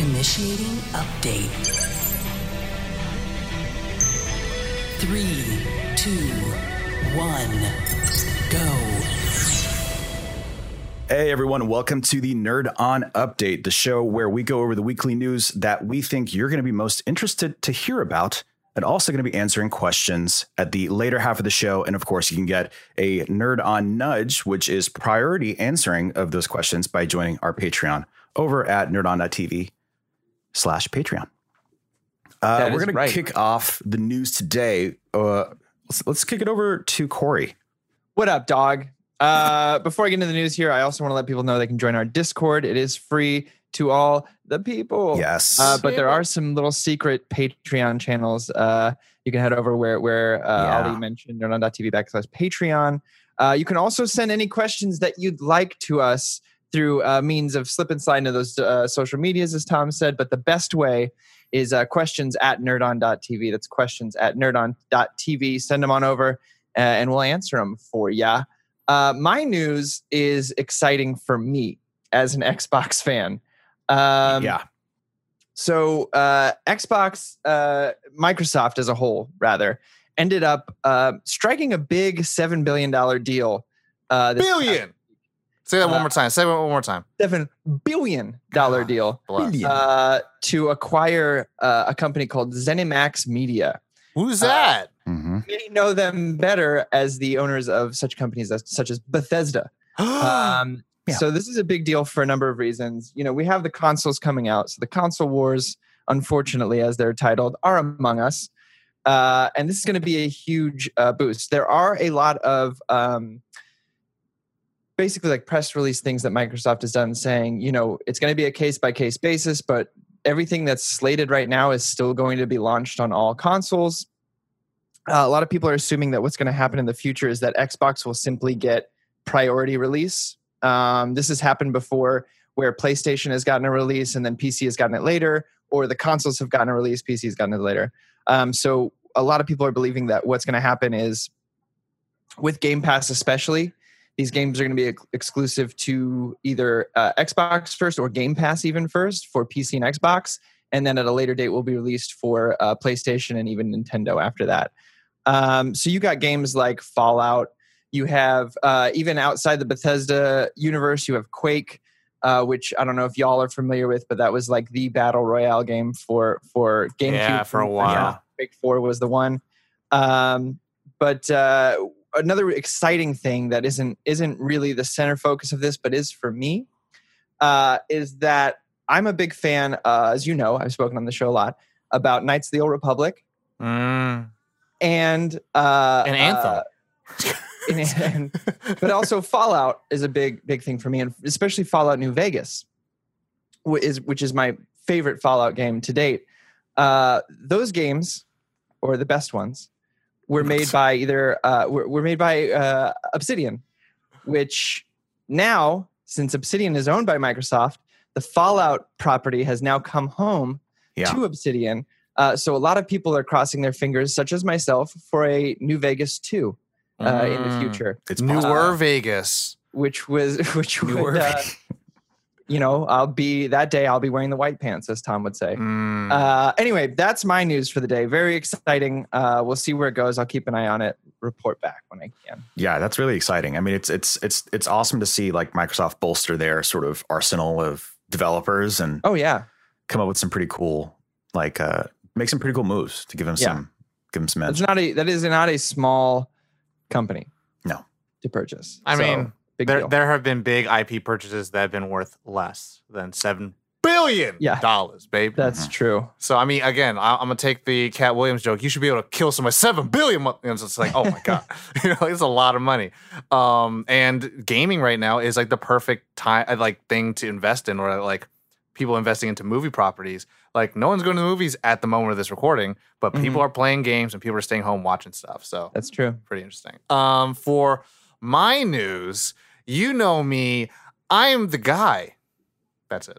Initiating update. Three, two, one, go. Hey everyone, welcome to the Nerd On Update, the show where we go over the weekly news that we think you're going to be most interested to hear about, and also going to be answering questions at the later half of the show. And of course, you can get a Nerd On Nudge, which is priority answering of those questions by joining our Patreon over at nerdon.tv slash Patreon. Uh, we're is going right. to kick off the news today. Uh, let's, let's kick it over to Corey. What up, dog? Uh, before I get into the news here, I also want to let people know they can join our Discord. It is free to all the people. Yes. Uh, but there are some little secret Patreon channels. Uh, you can head over where where uh, Yeah. Ali mentioned nerdon.tv backslash Patreon. Uh, you can also send any questions that you'd like to us through uh, means of slip and slide into those uh, social medias, as Tom said. But the best way is uh, questions at nerdon.tv. That's questions at nerdon.tv. Send them on over uh, and we'll answer them for ya. Uh, my news is exciting for me as an Xbox fan. Um, yeah. so uh, Xbox, uh, Microsoft as a whole, rather, ended up uh, striking a big seven billion dollar deal. Uh, Billion. Say that Uh, one more time. Say it one more time. seven billion dollar deal. Billion. uh, to acquire uh, a company called ZeniMax Media. Who's uh, that? Mhm. We know them better as the owners of such companies as, such as Bethesda. Um, Yeah. So this is a big deal for a number of reasons. You know, we have the consoles coming out. So the console wars, unfortunately, as they're titled, are among us. Uh, and this is going to be a huge uh, boost. There are a lot of um, basically like press release things that Microsoft has done saying, you know, it's going to be a case by case basis, but everything that's slated right now is still going to be launched on all consoles. Uh, a lot of people are assuming that what's going to happen in the future is that Xbox will simply get priority release. Um, this has happened before where PlayStation has gotten a release and then PC has gotten it later, or the consoles have gotten a release, PC has gotten it later. Um, so a lot of people are believing that what's going to happen is with Game Pass, especially, these games are going to be ex- exclusive to either uh, Xbox first or Game Pass even first for PC and Xbox, and then at a later date will be released for uh, PlayStation and even Nintendo after that. Um, so you got games like Fallout. You have uh, even outside the Bethesda universe, you have Quake, uh, which I don't know if y'all are familiar with, but that was like the battle royale game for for GameCube. Yeah, for a Uh, while. Quake Four was the one. Um, but uh, another exciting thing that isn't isn't really the center focus of this, but is for me, uh, is that I'm a big fan. Uh, as you know, I've spoken on the show a lot about Knights of the Old Republic Mm. and uh, An anthem. uh, and- and- but also Fallout is a big big thing for me, and especially Fallout New Vegas, wh- is which is my favorite Fallout game to date. Uh, those games, or the best ones, were made by either uh, were, were made by uh, Obsidian, which now since Obsidian is owned by Microsoft, the Fallout property has now come home Yeah. to Obsidian. Uh, so a lot of people are crossing their fingers, such as myself, for a New Vegas 2 uh, in the Mm. future, It's Newer possible. Vegas. which was which Newer would, uh, you know, I'll be that day. I'll be wearing the white pants, as Tom would say. Mm. Uh, anyway, that's my news for the day. Very exciting. Uh, we'll see where it goes. I'll keep an eye on it. Report back when I can. Yeah, that's really exciting. I mean, it's it's it's it's awesome to see like Microsoft bolster their sort of arsenal of developers and Oh yeah, come up with some pretty cool like uh make some pretty cool moves to give them Yeah. some give them some that's edge. not a that is not a small company. No. to purchase. I So, mean, big there deal. there have been big IP purchases that have been worth less than seven billion Yeah. dollars, babe. That's true. so I mean, again, I, I'm gonna take the Katt Williams joke. You should be able to kill somebody seven billion. mo- You it's like, oh my god, you know, it's a lot of money. Um, and gaming right now is like the perfect time, uh, like thing to invest in, or like people investing into movie properties. Like no one's going to the movies at the moment of this recording, but people are playing games and people are staying home watching stuff. So That's true. pretty interesting. Um, for my news, you know me, I am the guy. That's it.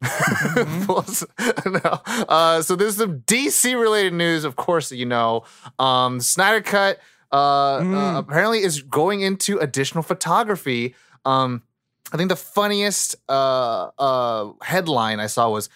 no. uh, so there's some DC related news, of course, that you know. Um, Snyder Cut uh, Mm. uh, apparently is going into additional photography. Um, I think the funniest uh, uh, headline I saw was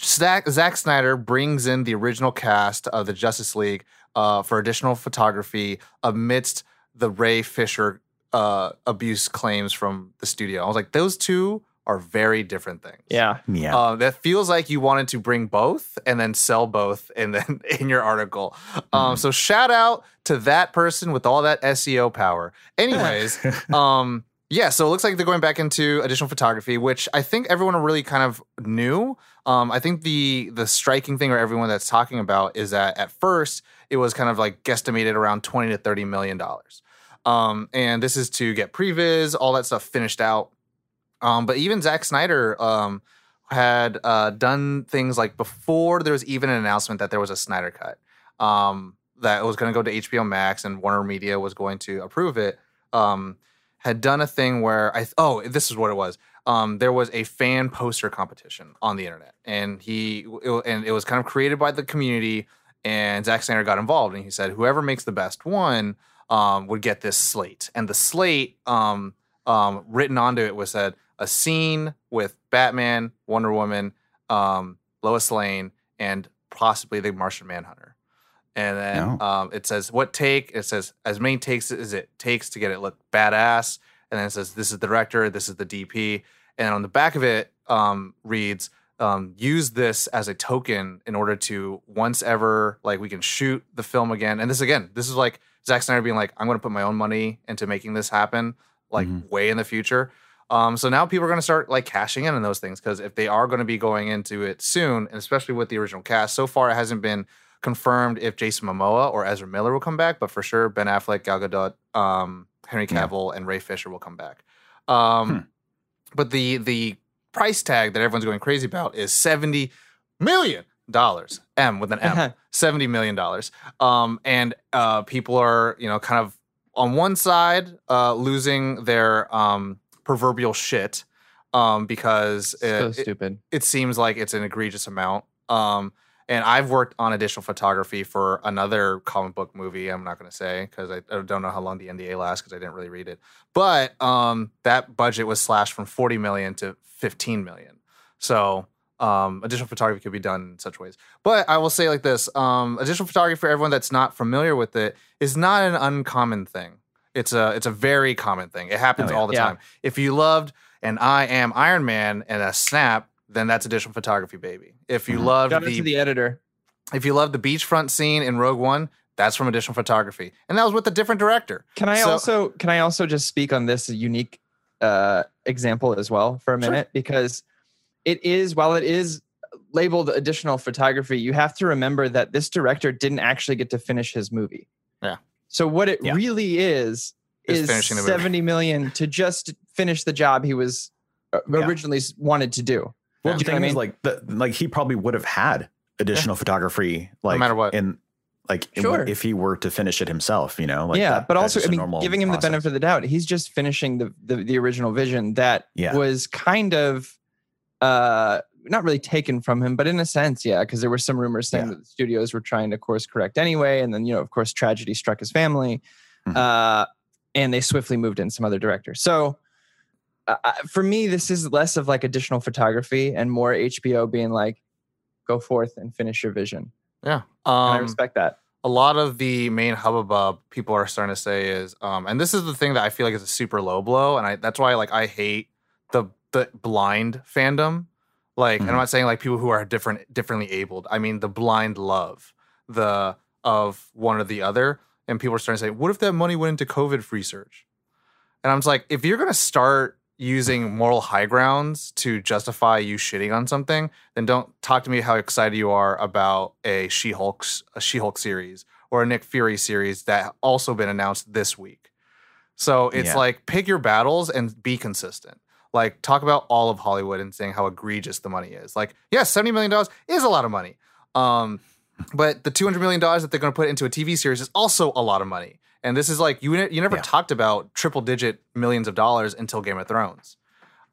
Zack, Zack Snyder brings in the original cast of the Justice League uh, for additional photography amidst the Ray Fisher uh, abuse claims from the studio. I was like, those two are very different things. Yeah. Yeah. Uh, that feels like you wanted to bring both and then sell both and then in your article. Um, so shout out to that person with all that SEO power. Anyways, um, yeah, so it looks like they're going back into additional photography, which I think everyone really kind of knew. Um, I think the the striking thing or everyone that's talking about is that at first it was kind of like guesstimated around 20 to 30 million dollars. Um, and this is to get previs, all that stuff finished out. Um, but even Zack Snyder um, had uh, done things like before there was even an announcement that there was a Snyder cut um, that was going to go to HBO Max and Warner Media was going to approve it. Um, had done a thing where I oh this is what it was. Um, there was a fan poster competition on the internet, and he it, and it was kind of created by the community. And Zack Snyder got involved, and he said whoever makes the best one um, would get this slate. And the slate um, um, written onto it was said a scene with Batman, Wonder Woman, um, Lois Lane, and possibly the Martian Manhunter. And then No. um, it says what take. It says as many takes as it takes to get it look badass. And then it says this is the director, this is the DP, and on the back of it um, reads um, use this as a token in order to once ever like we can shoot the film again. And this again, this is like Zack Snyder being like, I'm going to put my own money into making this happen, like Mhm. way in the future. Um, so now people are going to start like cashing in on those things because if they are going to be going into it soon, and especially with the original cast, so far it hasn't been confirmed if Jason Momoa or Ezra Miller will come back, but for sure Ben Affleck, Gal Gadot, um, Henry Yeah. Cavill, and Ray Fisher will come back. Um, Hmm. But the the price tag that everyone's going crazy about is seventy million dollars. M with an M, seventy million dollars. Um, and uh, people are you know kind of on one side uh, losing their um, proverbial shit um, because So it, it, stupid. it seems like it's an egregious amount. And I've worked on additional photography for another comic book movie. I'm not going to say because I, I don't know how long the NDA lasts because I didn't really read it. But um, that budget was slashed from 40 million to 15 million. So um, additional photography could be done in such ways. But I will say like this: um, additional photography for everyone that's not familiar with it is not an uncommon thing. It's a it's a very common thing. It happens Oh, yeah. all the Yeah. time. If you loved and I am Iron Man and a snap, then that's additional photography, baby. If you Mhm. loved the, to the editor. if you loved the beachfront scene in Rogue One, that's from additional photography, and that was with a different director. Can I So- also can I also just speak on this unique uh, example as well for a Sure. minute because it is while it is labeled additional photography, you have to remember that this director didn't actually get to finish his movie. Yeah. So what it Yeah. really is Is is, finishing the movie. seventy million to just finish the job he was uh, Yeah. originally wanted to do. Well, You the what I thing is, mean? like, the, like he probably would have had additional photography, like, matter what. in like Sure. if he were to finish it himself, you know, like, yeah, that- but also I mean, giving him the benefit of the doubt, he's just finishing the the, the original vision that Yeah. was kind of uh not really taken from him, but in a sense, yeah, because there were some rumors saying Yeah. that the studios were trying to course correct anyway, and then you know, of course, tragedy struck his family, Mhm. uh, and they swiftly moved in some other director. So. Uh, for me, this is less of like additional photography and more HBO being like, "Go forth and finish your vision." Yeah, And I um, respect that. a lot of the main hubbub people are starting to say is, um, and this is the thing that I feel like is a super low blow, and I that's why like I hate the the blind fandom. Like, and I'm Mhm. not saying like people who are different differently abled. I mean the blind love the of one or the other, and people are starting to say, what if that money went into COVID research? And I'm just like, if you're gonna start using moral high grounds to justify you shitting on something, then don't talk to me how excited you are about a She-Hulk a She-Hulk series or a Nick Fury series that also been announced this week. So it's Yeah. like pick your battles and be consistent. Like talk about all of Hollywood and saying how egregious the money is. Like, yes, seventy million dollars is a lot of money. Um, but the two hundred million dollars that they're going to put into a TV series is also a lot of money. And this is like you you never Yeah. talked about triple digit millions of dollars until Game of Thrones.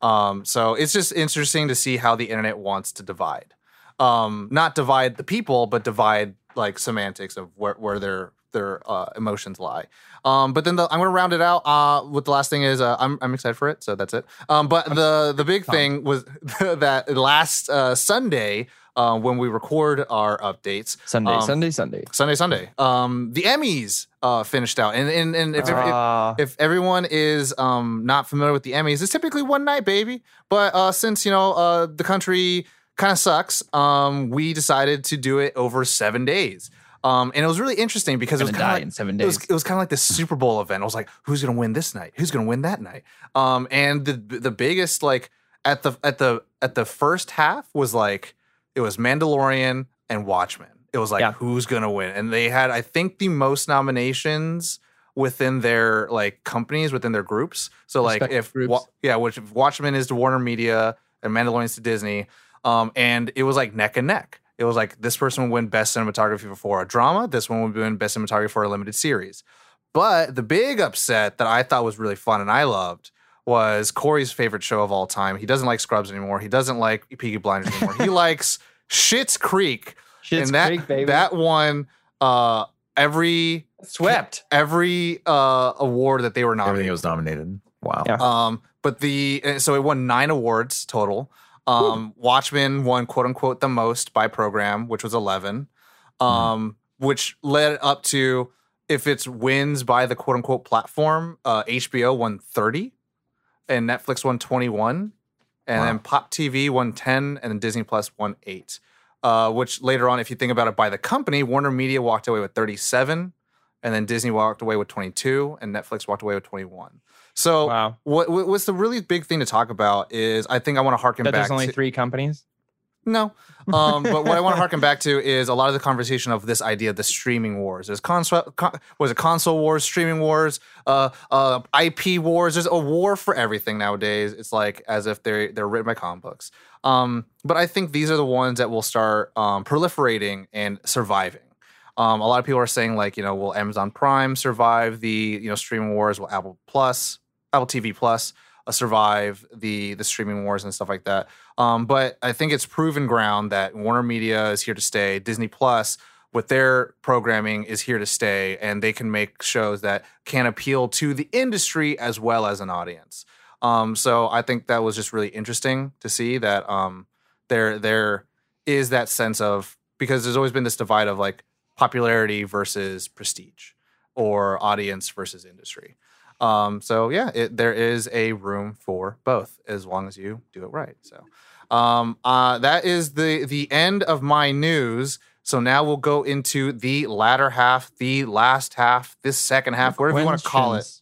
Um, so it's just interesting to see how the internet wants to divide. Um, not divide the people, but divide like semantics of where, where their their uh, emotions lie. Um, but then the, I'm going to round it out uh, with the last thing is uh, I'm I'm excited for it, so that's it. Um, but the the big thing was that last uh, Sunday, uh, when we record our updates. Sunday, Um, Sunday, Sunday. Sunday, Sunday. Um, the Emmys uh, finished out, and and, and if, if, Ah, if everyone is um, not familiar with the Emmys, it's typically one night, baby. But uh, since you know uh, the country kind of sucks, um, we decided to do it over seven days. Um, and it was really interesting because it was kind of like, it was days. it was kind of like this Super Bowl event. I was like, who's gonna win this night? Who's gonna win that night? Um, and the the biggest like at the at the at the first half was like it was Mandalorian and Watchmen. It was like Yeah. who's gonna win, and they had I think the most nominations within their like companies within their groups. So like Respective if groups. Yeah, which Watchmen is to Warner Media and Mandalorian's to Disney, um, and it was like neck and neck. It was like this person would win best cinematography for a drama, this one would win best cinematography for a limited series. But the big upset that I thought was really fun and I loved was Corey's favorite show of all time. He doesn't like Scrubs anymore. He doesn't like Peaky Blinders anymore. he likes Schitt's Creek. Shit's and that Creek, baby. that won uh, every swept. every uh, award that they were nominated. Everything was nominated. Wow. Yeah. Um, but the uh, so it won nine awards total. Um, Watchmen won quote unquote the most by program, which was eleven. Um, which led up to if it's wins by the quote unquote platform, uh, HBO won thirty, and Netflix won twenty one, and Wow. then Pop TV won ten, and then Disney Plus won eight. Uh, which later on, if you think about it by the company, Warner Media walked away with 37, and then Disney walked away with 22, and Netflix walked away with 21. So, Wow. what, what- what's the really big thing to talk about is I think I want to harken That back there's only to three companies. No. Um, but what I want to harken back to is a lot of the conversation of this idea of the streaming wars. There's console, con- was it console wars, streaming wars, uh, uh, IP wars. There's a war for everything nowadays. It's like as if they're they're written by comic books. Um, but I think these are the ones that will start um, proliferating and surviving. Um, a lot of people are saying like, you know, will Amazon Prime survive the you know streaming wars? Will Apple Plus, Apple TV Plus uh, survive the the streaming wars and stuff like that? Um, but I think it's proven ground that Warner Media is here to stay. Disney Plus, with their programming, is here to stay, and they can make shows that can appeal to the industry as well as an audience. Um, so I think that was just really interesting to see that um, there there is that sense of because there's always been this divide of like popularity versus prestige or audience versus industry. Um, so yeah, it, there is a room for both as long as you do it right. So um, uh, that is the the end of my news. So now we'll go into the latter half, the last half, this second half, whatever you want to call it,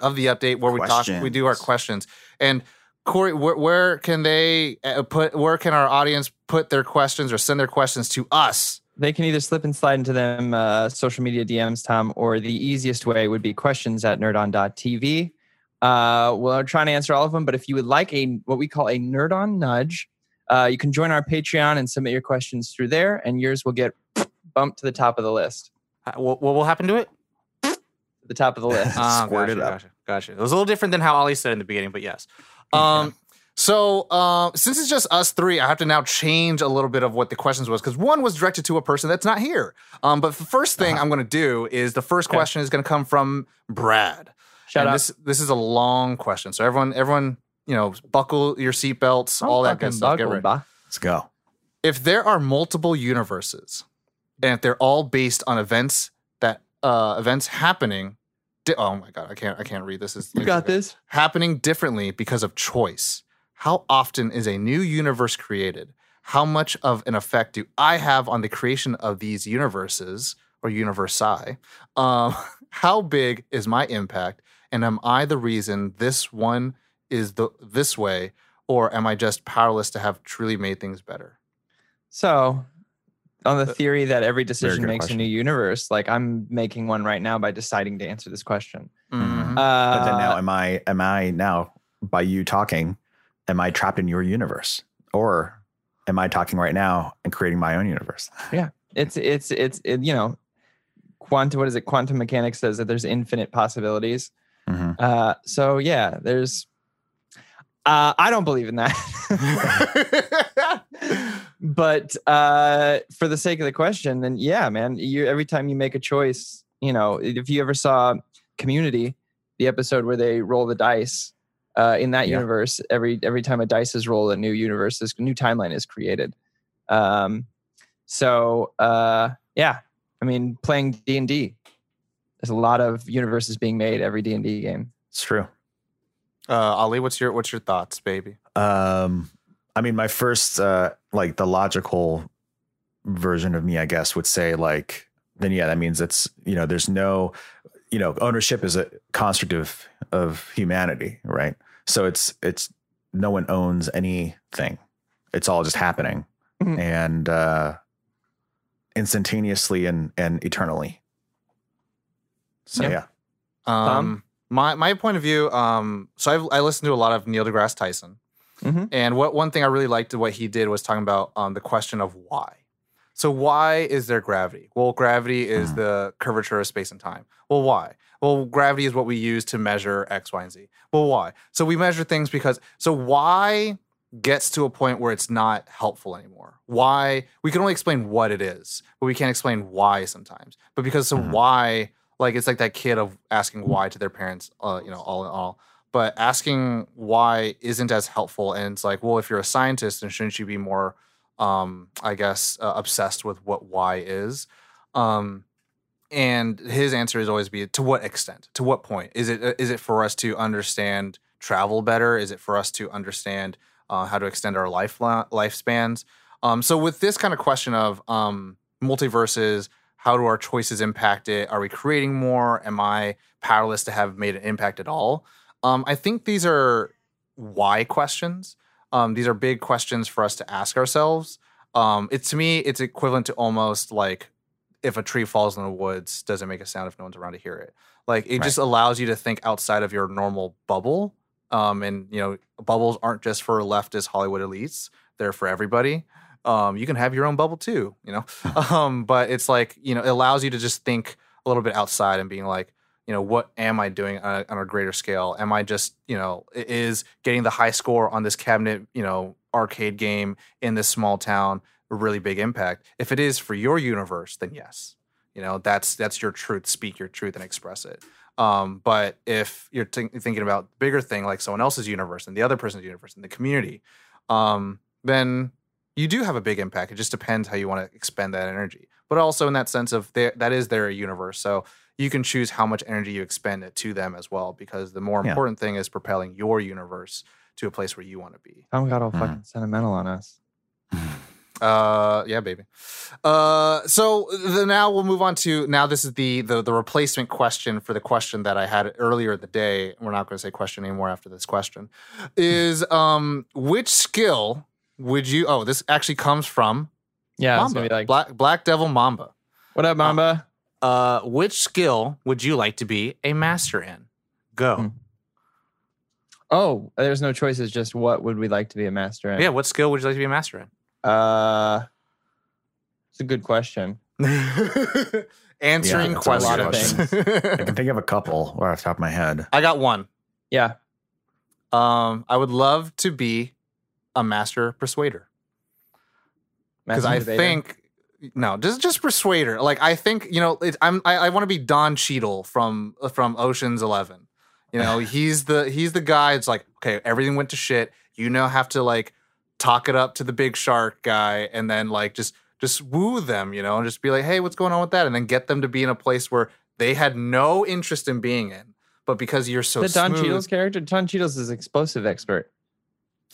of the update where we talk, we do our questions. And Corey, where, where can they uh, put? Where can our audience put their questions or send their questions to us? They can either slip and slide into them uh, social media DMs, Tom, or the easiest way would be questions at nerdon.tv. Uh, we're trying to answer all of them, but if you would like a what we call a nerd on nudge, uh, you can join our Patreon and submit your questions through there, and yours will get bumped to the top of the list. Uh, What, what will happen to it? The top of the list. Ah, Squirt gotcha, it up. Gotcha, gotcha. It was a little different than how Ollie said in the beginning, but yes. Um, so uh, since it's just us three, I have to now change a little bit of what the questions was because one was directed to a person that's not here. Um, but the first thing I'm going to do is the first Okay. question is going to come from Brad. Shut and up. This this is a long question, so everyone everyone you know buckle your seatbelts, all that good stuff. Get buckled, ready. bah. Let's go. If there are multiple universes, and if they're all based on events that uh, events happening. Di- oh my god, I can't I can't read this. Is You got this. happening differently because of choice. How often is a new universe created? How much of an effect do I have on the creation of these universes or universi? Um, how big is my impact? And am I the reason this one is the this way, or am I just powerless to have truly made things better? So, on Uh, the theory that every decision makes question. a new universe, like I'm making one right now by deciding to answer this question. Mhm. Uh, But then now, am I? Am I now? By you talking, am I trapped in your universe, or am I talking right now and creating my own universe? Yeah. It's it's it's it, you know, quantum. What is it? Quantum mechanics says that there's infinite possibilities. Mhm. Uh, so yeah, there's. Uh, I don't believe in that. but uh, for the sake of the question, then yeah, man. You every time you make a choice, you know, if you ever saw Community, the episode where they roll the dice, uh, in that Yeah. universe, every every time a dice is rolled, a new universe, is new timeline is created. Um, so uh, yeah, I mean, playing D and D. There's a lot of universes being made every D and D game. It's true. Uh, Ali, what's your what's your thoughts, baby? Um, I mean, my first, uh, like the logical version of me, I guess, would say like, then yeah, that means it's you know, there's no, you know, ownership is a construct of of humanity, right? So it's it's no one owns anything. It's all just happening, Mhm. and uh, instantaneously and and eternally. So Yeah. yeah, Um, my my point of view. Um, so I've, I listened to a lot of Neil deGrasse Tyson, Mhm. and what one thing I really liked what he did was talking about um, the question of why. So why is there gravity? Well, gravity is Mhm. the curvature of space and time. Well, why? Well, gravity is what we use to measure X, Y, and Z. Well, why? So we measure things because so why gets to a point where it's not helpful anymore. Why we can only explain what it is, but we can't explain why sometimes. But because so Mhm. why, like it's like that kid of asking why to their parents, uh, you know, all in all. But asking why isn't as helpful, and it's like, well, if you're a scientist, then shouldn't you be more, um, I guess, uh, obsessed with what why is? Um, and his answer is always be to what extent, to what point is it? uh, it for us to understand travel better? Is it for us to understand uh, how to extend our life lifespans? Um, so with this kind of question of um, multiverses, how do our choices impact it? Are we creating more? Am I powerless to have made an impact at all? Um, I think these are why questions. Um, these are big questions for us to ask ourselves. Um, to me, it's equivalent to almost like if a tree falls in the woods, does it make a sound if no one's around to hear it? Like it Right. just allows you to think outside of your normal bubble. Um, and you know, bubbles aren't just for leftist Hollywood elites; they're for everybody. Um, you can have your own bubble too, you know. um, but it's like you know, it allows you to just think a little bit outside and being like, you know, what am I doing on a, on a greater scale? Am I just, you know, is getting the high score on this cabinet, you know, arcade game in this small town a really big impact? If it is for your universe, then yes, you know, that's that's your truth. Speak your truth and express it. Um, but if you're think thinking about bigger thing, like someone else's universe and the other person's universe and the community, um, then you do have a big impact. It just depends how you want to expend that energy. But also in that sense of their, that is their universe. So you can choose how much energy you expend it to them as well, because the more Yeah. important thing is propelling your universe to a place where you want to be. Tom got all Mhm. fucking sentimental on us. Uh, yeah, baby. Uh, so the, now we'll move on to now. This is the, the the replacement question for the question that I had earlier in the day. We're not going to say question anymore after this question. Is um, which skill would you? Oh, this actually comes from Yeah, Mamba, like, Black Black Devil Mamba. what up, Mamba? Uh, which skill would you like to be a master in? Go. Hmm. oh, there's no choices. Just what would we like to be a master in? Yeah, what skill would you like to be a master Uh, it's a good question. Answering Yeah, that's a questions. lot of things. I can think of a couple right off the top of my head. I got one. Yeah, Um, I would love to be a master persuader because I think no, just just persuader. Like I think you know, it, I'm I, I want to be Don Cheadle from from Ocean's Eleven. You know, he's the he's the guy. It's like okay, everything went to shit. You now have to like talk it up to the big shark guy, and then like just just woo them. You know, and just be like, hey, what's going on with that? And then get them to be in a place where they had no interest in being in, but because you're so the Don smooth, Cheadle's character. Don Cheadle's is explosive expert.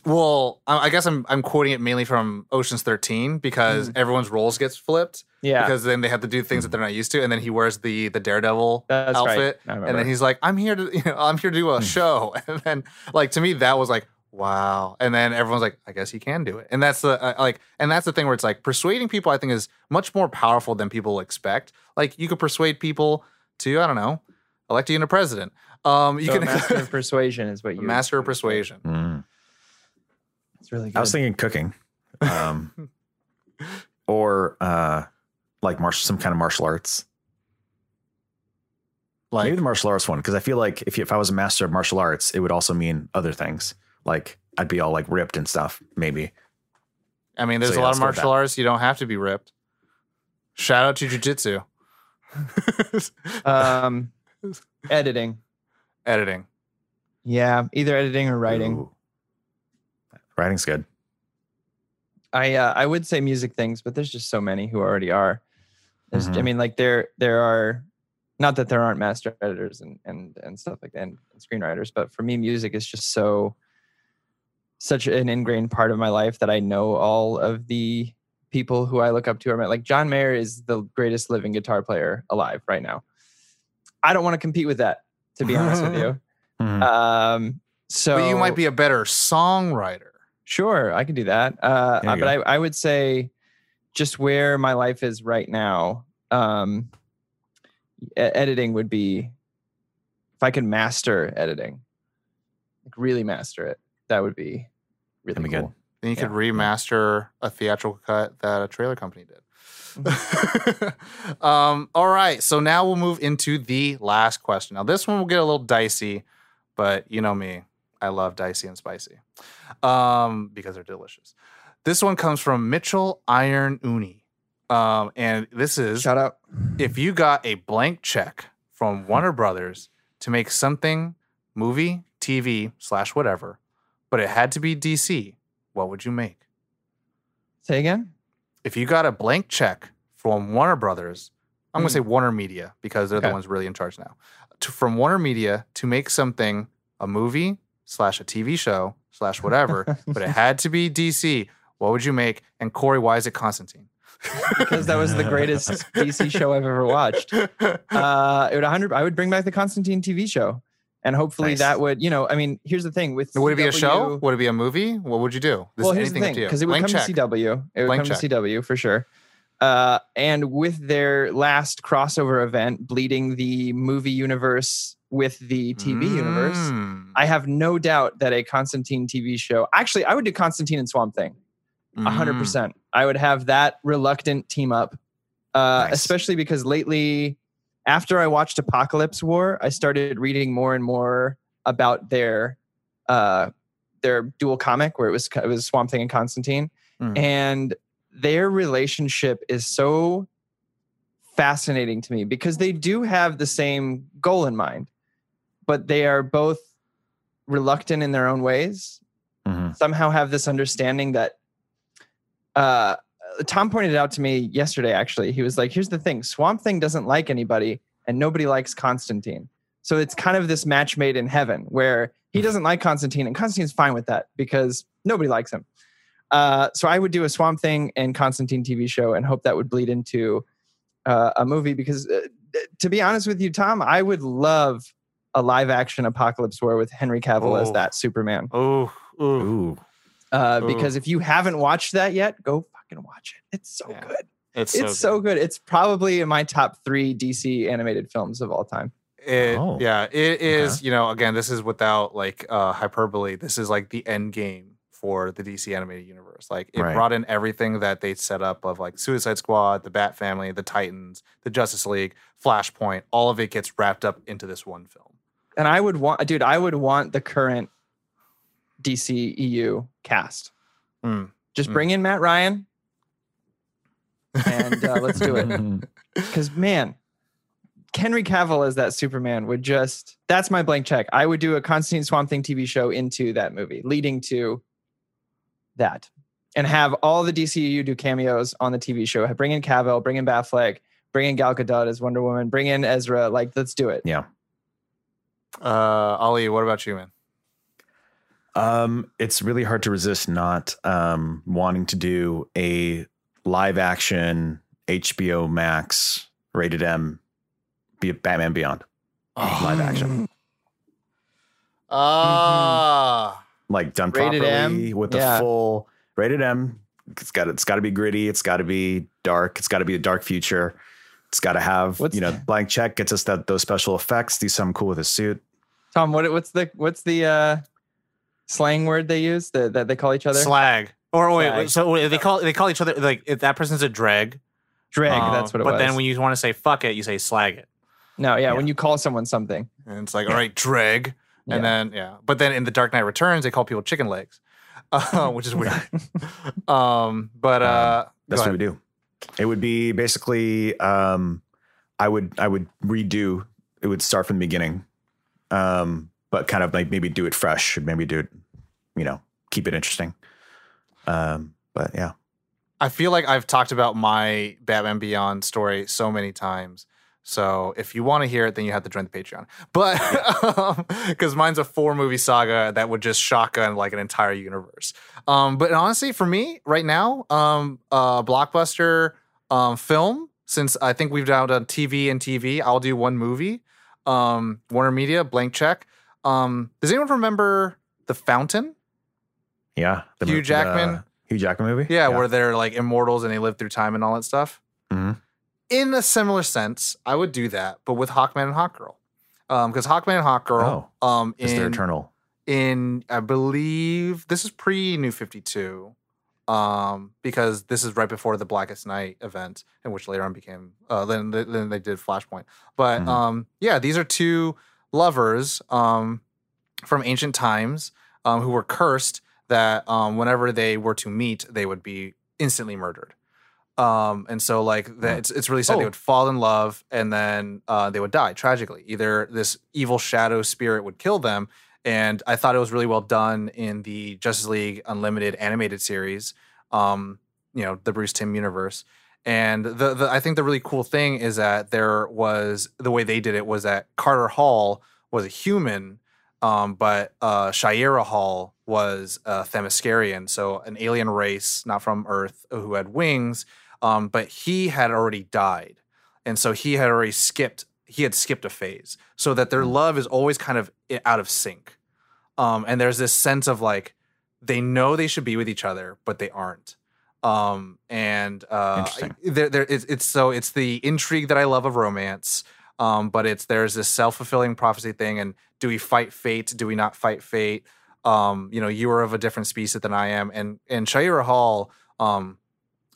Well, I I guess I'm I'm quoting it mainly from Ocean's 13 because everyone's roles gets flipped Yeah, because then they have to do things that they're not used to, and then he wears the the Daredevil that's outfit, right. And then he's like, "I'm here to you know I'm here to do a Hmm. show," and then like to me that was like wow, and then everyone's like, "I guess he can do it," and that's the uh, like and that's the thing where it's like persuading people I think is much more powerful than people expect. Like you could persuade people to I don't know elect you into president. Um, you So can master of persuasion is what you master of persuasion. Mm. It's really good. I was thinking cooking, um, or uh, like martial, some kind of martial arts. Like Maybe the martial arts one, because I feel like if you, if I was a master of martial arts, it would also mean other things. Like I'd be all like ripped and stuff. Maybe. I mean, there's So, a lot of martial arts. You don't have to be ripped. Shout out to jujitsu. um, editing. Editing. Yeah, either editing or writing. Ooh. Writing's good. I uh, I would say music things, but there's just so many who already are. There's, I mean, like there there are not that there aren't master editors and and and stuff like that and, and screenwriters, but for me, music is just so such an ingrained part of my life that I know all of the people who I look up to are like John Mayer is the greatest living guitar player alive right now. I don't want to compete with that, to be honest with you. Mhm. Um, so but you might be a better songwriter. Sure, I can do that. Uh, uh, but I, I would say just where my life is right now, um, e- editing would be if I could master editing, like really master it, that would be really be good. cool. Then you could Yeah. remaster a theatrical cut that a trailer company did. um, all right. So now we'll move into the last question. Now, this one will get a little dicey, but you know me. I love dicey and spicy um, because they're delicious. This one comes from Mitchell Iron Uni. Um, and this is Shout out. if you got a blank check from Warner Brothers to make something movie, TV, slash whatever, but it had to be DC, what would you make? Say again. If you got a blank check from Warner Brothers, I'm going to say Warner Media because they're the ones really in charge now, to, from Warner Media to make something a movie slash a TV show slash whatever, but it had to be DC, what would you make? And Corey, why is it Constantine? because that was the greatest DC show I've ever watched. Uh, it would 100. I would bring back the Constantine TV show, and hopefully Nice. that would, you know, I mean, here's the thing with would it be a show? Would it be a movie? What would you do? This well, here's the anything thing, because it would Blank come check. to CW. It would Blank come to CW for sure. Uh, and with their last crossover event, bleeding the movie universe with the TV universe, Mm. I have no doubt that a Constantine TV show. Actually, I would do Constantine and Swamp Thing. Hundred Mm. percent. I would have that reluctant team up, uh, Nice. especially because lately, after I watched Apokolips War, I started reading more and more about their uh, their dual comic where it was it was Swamp Thing and Constantine, Mm. and their relationship is so fascinating to me because they do have the same goal in mind, but they are both reluctant in their own ways Mhm. somehow have this understanding that uh Tom pointed it out to me yesterday actually. He was like, here's the thing, Swamp Thing doesn't like anybody and nobody likes Constantine. So it's kind of this match made in heaven where he doesn't like Constantine and Constantine's fine with that because nobody likes him. Uh, so I would do a Swamp Thing and Constantine TV show and hope that would bleed into uh, a movie because uh, to be honest with you, Tom, I would love a live action Apokolips War with Henry Cavill as Oh. that Superman. Oh, ooh. Ooh. Uh, Ooh. because if you haven't watched that yet, go fucking watch it. It's so Yeah. good. It's, It's so good. It's probably in my top three DC animated films of all time. It, Oh. Yeah, it is. You know, again, this is without like uh, hyperbole. This is like the end game for the DC animated universe. Like it Right. brought in everything that they set up of like Suicide Squad, the Bat Family, the Titans, the Justice League, Flashpoint. All of it gets wrapped up into this one film. And I would want, dude, I would want the current DC EU cast. Mm. Just Mm. bring in Matt Ryan and uh, let's do it. Because man, Henry Cavill as that Superman would just that's my blank check. I would do a Constantine Swamp Thing TV show into that movie, leading to that. And have all the DCU do cameos on the TV show. Bring in Cavill, bring in Batfleck, bring in Gal Gadot as Wonder Woman, bring in Ezra. Like, let's do it. Yeah. Uh, Ali, what about you, man? Um, it's really hard to resist not um, wanting to do a live action HBO Max rated M be Batman Beyond live action. Ah, Like done Rated properly M? with the Yeah. full rated M. It's got it's got to be gritty. It's got to be dark. It's got to be a dark future. It's got to have What's- you know blank check gets us that those special effects. Do something cool with a suit. Tom, what what's the what's the uh slang word they use that, that they call each other? slag. Or wait, Slag. so wait, they call they call each other like if that person's a dreg. Drag, um, that's what it but was. But then when you want to say fuck it, you say slag it. no, yeah, Yeah. when you call someone something. And it's like, all right, dreg. Yeah. And then, yeah. But then in The Dark Knight Returns, they call people chicken legs, uh, which is weird. um, but uh, That's what we do. It would be basically um I would I would redo it would start from the beginning. Um but kind of like maybe do it fresh, maybe do it, you know, keep it interesting. Um But yeah, I feel like I've talked about my Batman Beyond story so many times. So if you want to hear it, then you have to join the Patreon. But because mine's a four movie saga that would just shotgun like an entire universe. Um, but honestly, for me right now, um, blockbuster um, film. Since I think we've now done TV and TV, I'll do one movie. Um, Warner Media, blank check. Um, does anyone remember The Fountain? Yeah. The Hugh mo- the Jackman? Hugh Jackman movie. Yeah, where they're like immortals and they live through time and all that stuff. Mhm. In a similar sense, I would do that, but with Hawkman and Hawkgirl. Um, because Hawkman and Hawkgirl, um, is there in, eternal? in I believe this is pre New Fifty Two, um, because this is right before the Blackest Night event, in which later on became uh, then then they did Flashpoint. But Mhm. um, yeah, these are two lovers um from ancient times um, who were cursed that um, whenever they were to meet, they would be instantly murdered. Um, and so like that, Hmm. it's it's really sad. Oh. They would fall in love and then uh, they would die tragically. Either this evil shadow spirit would kill them, and I thought it was really well done in the Justice League Unlimited animated series. Um, you know, the Bruce Timm universe. And the, the I think the really cool thing is that there was the way they did it was that Carter Hall was a human, um, but uh, Shiera Hall was a Themyscirian, so an alien race, not from Earth, who had wings. Um, but he had already died, and so he had already skipped. He had skipped a phase, so that their love is always kind of out of sync. Um, and there's this sense of like they know they should be with each other, but they aren't. Um, and uh, there, there, it's, it's so it's the intrigue that I love of romance. Um, but it's there's this self fulfilling prophecy thing, and do we fight fate? Do we not fight fate? Um, you know, you are of a different species than I am, and and Shiera Hall. Um,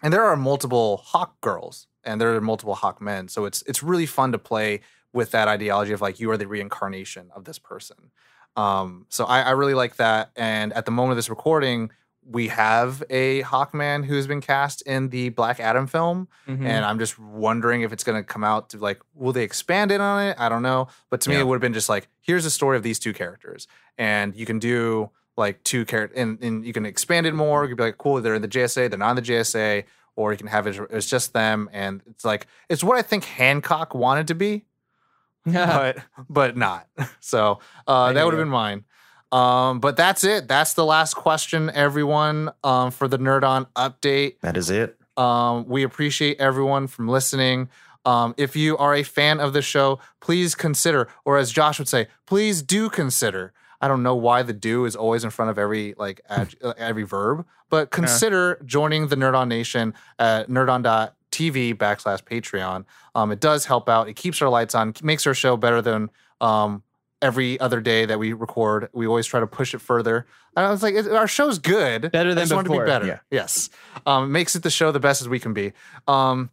and there are multiple Hawk girls, and there are multiple Hawk men. So it's it's really fun to play with that ideology of like you are the reincarnation of this person. Um, so I, I really like that. And at the moment of this recording, we have a Hawkman who has been cast in the Black Adam film, Mhm. and I'm just wondering if it's going to come out to like, will they expand it on it? I don't know. But to me, it would have been just like, here's the story of these two characters, and you can do like two characters, and, and you can expand it more. You could be like, cool, they're in the JSA, they're not in the JSA, or you can have it, it's just them, and it's like it's what I think Hancock wanted to be, but but not. So uh, that would have been mine. Um, but that's it. That's the last question, everyone, um, for the Nerd On update. That is it. Um, we appreciate everyone from listening. Um, if you are a fan of the show, please consider, or as Josh would say, please do consider. I don't know why the do is always in front of every like ad, uh, every verb, but consider joining the Nerd On Nation at nerdon.tv backslash Patreon. Um, it does help out. It keeps our lights on, makes our show better than um, every other day that we record. We always try to push it further. And I was like, our show's good. Better I than just want to be before. better. Yeah. Yes. Um, makes it the show the best as we can be. Um,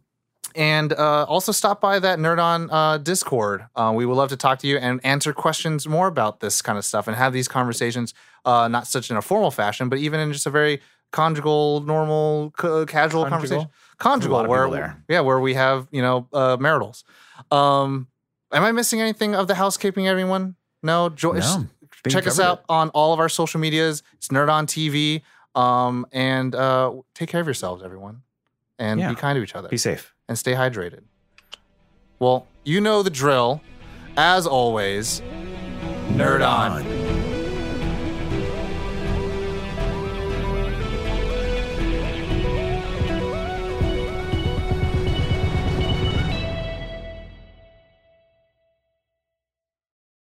and uh, also stop by that Nerd On uh, Discord. Uh, we would love to talk to you and answer questions more about this kind of stuff and have these conversations, uh, not such in a formal fashion, but even in just a very conjugal, normal, ca- casual Conjugal? conversation. Conjugal, where yeah, where we have you know uh, maritals. Um, am I missing anything of the housekeeping? Everyone, no. Jo- No, check us out on all of our social medias. It's Nerd on TV. Um, and uh, take care of yourselves, everyone, and Yeah. be kind to each other Be safe. and stay hydrated. Well, you know the drill. As always, nerd on.